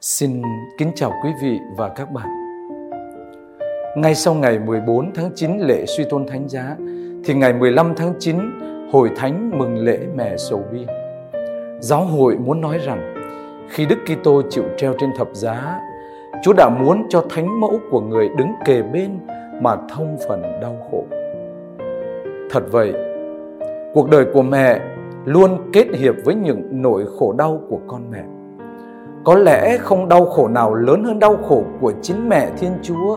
Xin kính chào quý vị và các bạn. Ngay sau ngày 14 tháng 9 lễ suy tôn thánh giá, thì ngày 15 tháng 9 hội thánh mừng lễ mẹ sầu bi. Giáo hội muốn nói rằng khi Đức Kitô chịu treo trên thập giá, Chúa đã muốn cho thánh mẫu của người đứng kề bên mà thông phần đau khổ. Thật vậy, cuộc đời của mẹ luôn kết hiệp với những nỗi khổ đau của con mẹ có lẽ không đau khổ nào lớn hơn đau khổ của chính mẹ Thiên Chúa,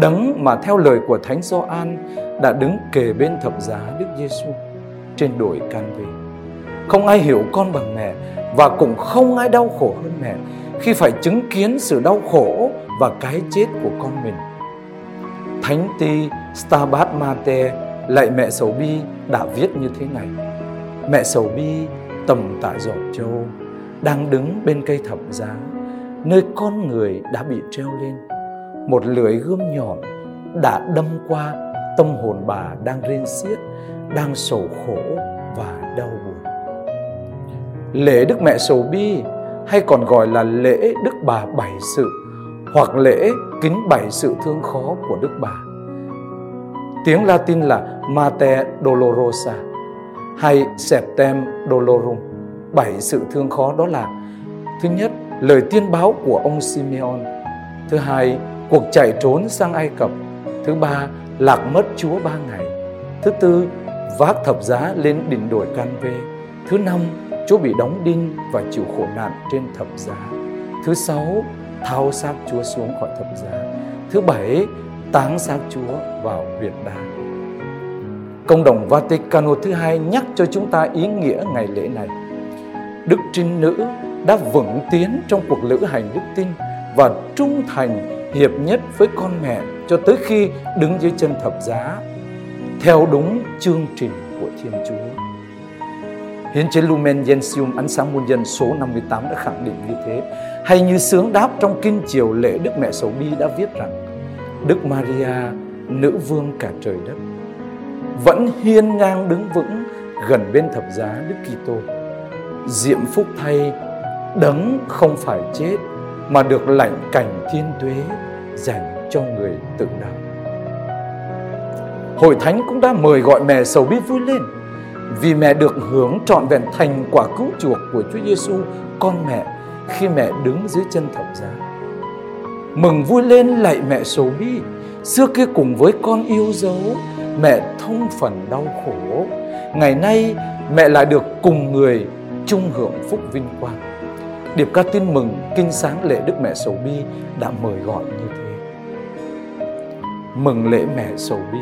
đấng mà theo lời của Thánh Gioan đã đứng kề bên thập giá Đức Giêsu trên đồi can về. Không ai hiểu con bằng mẹ và cũng không ai đau khổ hơn mẹ khi phải chứng kiến sự đau khổ và cái chết của con mình. Thánh ti Stabat Mate lại mẹ Sầu Bi đã viết như thế này. Mẹ Sầu Bi tầm tại giọt châu đang đứng bên cây thập giá. Nơi con người đã bị treo lên, một lưỡi gươm nhọn đã đâm qua tâm hồn bà đang rên xiết, đang sầu khổ và đau buồn. Lễ đức mẹ sầu bi hay còn gọi là lễ đức bà bảy sự hoặc lễ kính bảy sự thương khó của đức bà. Tiếng latin là Mater Dolorosa hay Septem Dolorum bảy sự thương khó đó là, thứ nhất, lời tiên báo của ông Simeon. Thứ hai, cuộc chạy trốn sang Ai Cập. Thứ ba, lạc mất Chúa ba ngày. Thứ tư, vác thập giá lên đỉnh đồi Can Vê. Thứ năm, Chúa bị đóng đinh và chịu khổ nạn trên thập giá. Thứ sáu, thao xác Chúa xuống khỏi thập giá. Thứ bảy, táng xác Chúa vào huyệt đá. Công đồng Vaticano thứ hai, nhắc cho chúng ta ý nghĩa ngày lễ này. Đức Trinh Nữ đã vững tiến trong cuộc lữ hành đức tin và trung thành hiệp nhất với con mẹ cho tới khi đứng dưới chân thập giá theo đúng chương trình của Thiên Chúa. Hiến chế Lumen Gentium ánh sáng muôn dân số 58 đã khẳng định như thế. Hay như sướng đáp trong kinh triều lễ Đức Mẹ Sầu Bi đã viết rằng Đức Maria, nữ vương cả trời đất, vẫn hiên ngang đứng vững gần bên thập giá Đức Kitô diệm phúc thay đấng không phải chết mà được lãnh cảnh thiên tuế dành cho người tự đạo. Hội thánh cũng đã mời gọi mẹ sầu bi vui lên vì mẹ được hưởng trọn vẹn thành quả cứu chuộc của Chúa Giêsu con mẹ khi mẹ đứng dưới chân thập giá. Mừng vui lên lạy mẹ sầu bi, xưa kia cùng với con yêu dấu, mẹ thông phần đau khổ. Ngày nay mẹ lại được cùng người chung hưởng phúc vinh quang. Điệp ca tin mừng kinh sáng lễ Đức Mẹ Sầu Bi đã mời gọi như thế. Mừng lễ Mẹ Sầu Bi,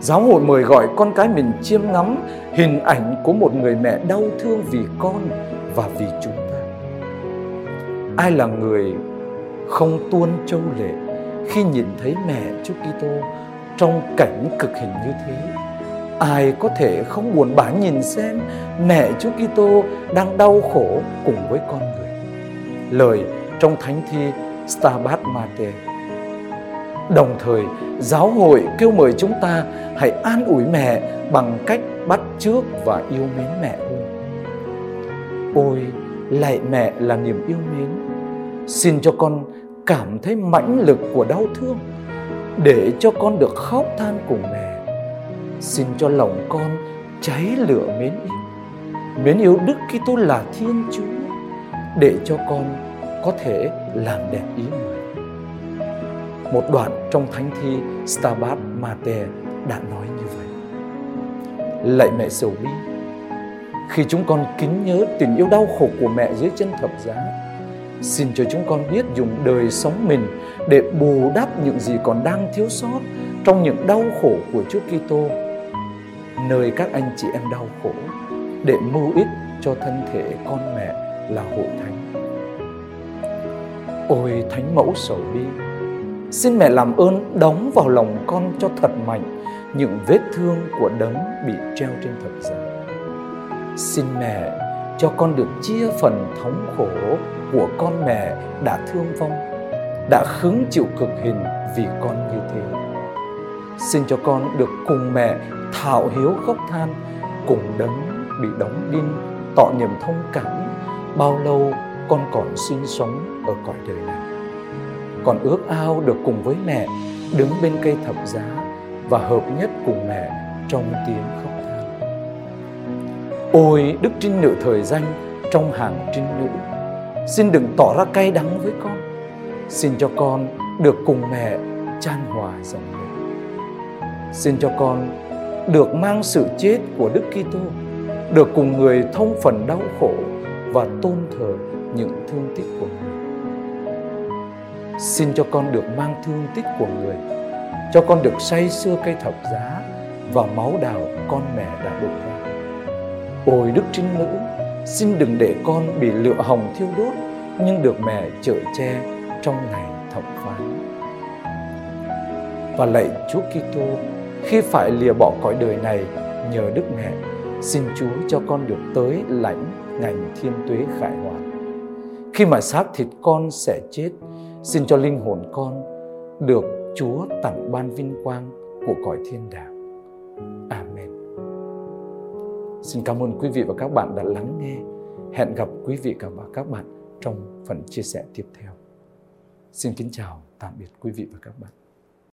giáo hội mời gọi con cái mình chiêm ngắm hình ảnh của một người mẹ đau thương vì con và vì chúng ta. Ai là người không tuôn châu lệ khi nhìn thấy mẹ Chúa Kitô trong cảnh cực hình như thế? Ai có thể không buồn bã nhìn xem mẹ Chúa Kitô đang đau khổ cùng với con người. Lời trong thánh thi Stabat Mater. Đồng thời, giáo hội kêu mời chúng ta hãy an ủi mẹ bằng cách bắt chước và yêu mến mẹ hơn. Ôi, lạy mẹ là niềm yêu mến. Xin cho con cảm thấy mãnh lực của đau thương để cho con được khóc than cùng mẹ xin cho lòng con cháy lửa mến yêu mến yêu Đức Kitô là Thiên Chúa để cho con có thể làm đẹp ý người. Một đoạn trong thánh thi Stabat Mater đã nói như vậy. Lạy mẹ sầu bi, khi chúng con kính nhớ tình yêu đau khổ của mẹ dưới chân thập giá, xin cho chúng con biết dùng đời sống mình để bù đắp những gì còn đang thiếu sót trong những đau khổ của Chúa Kitô nơi các anh chị em đau khổ để mưu ích cho thân thể con mẹ là hội thánh. Ôi Thánh Mẫu Sầu Bi, xin mẹ làm ơn đóng vào lòng con cho thật mạnh những vết thương của đấng bị treo trên thập giá. Xin mẹ cho con được chia phần thống khổ của con mẹ đã thương vong, đã khứng chịu cực hình vì con như thế. Xin cho con được cùng mẹ thảo hiếu khóc than cùng đấng bị đóng đinh tỏ niềm thông cảm bao lâu con còn sinh sống ở cõi đời này. Con ước ao được cùng với mẹ đứng bên cây thập giá và hợp nhất cùng mẹ trong tiếng khóc than. Ôi Đức Trinh Nữ thời danh trong hàng trinh nữ, xin đừng tỏ ra cay đắng với con. Xin cho con được cùng mẹ chan hòa dòng đời. Xin cho con được mang sự chết của Đức Kitô, được cùng người thông phần đau khổ và tôn thờ những thương tích của người. Xin cho con được mang thương tích của người, cho con được say xưa cây thập giá và máu đào con mẹ đã đổ ra. Ôi Đức Trinh Nữ, xin đừng để con bị lửa hồng thiêu đốt, nhưng được mẹ chở che trong ngày thẩm phán. Và lạy Chúa Kitô, khi phải lìa bỏ cõi đời này nhờ Đức Mẹ, xin Chúa cho con được tới lãnh ngành thiên tuế khải hoàn. Khi mà xác thịt con sẽ chết, xin cho linh hồn con được Chúa tặng ban vinh quang của cõi thiên đàng. Amen. Xin cảm ơn quý vị và các bạn đã lắng nghe. Hẹn gặp quý vị và các bạn trong phần chia sẻ tiếp theo. Xin kính chào, tạm biệt quý vị và các bạn.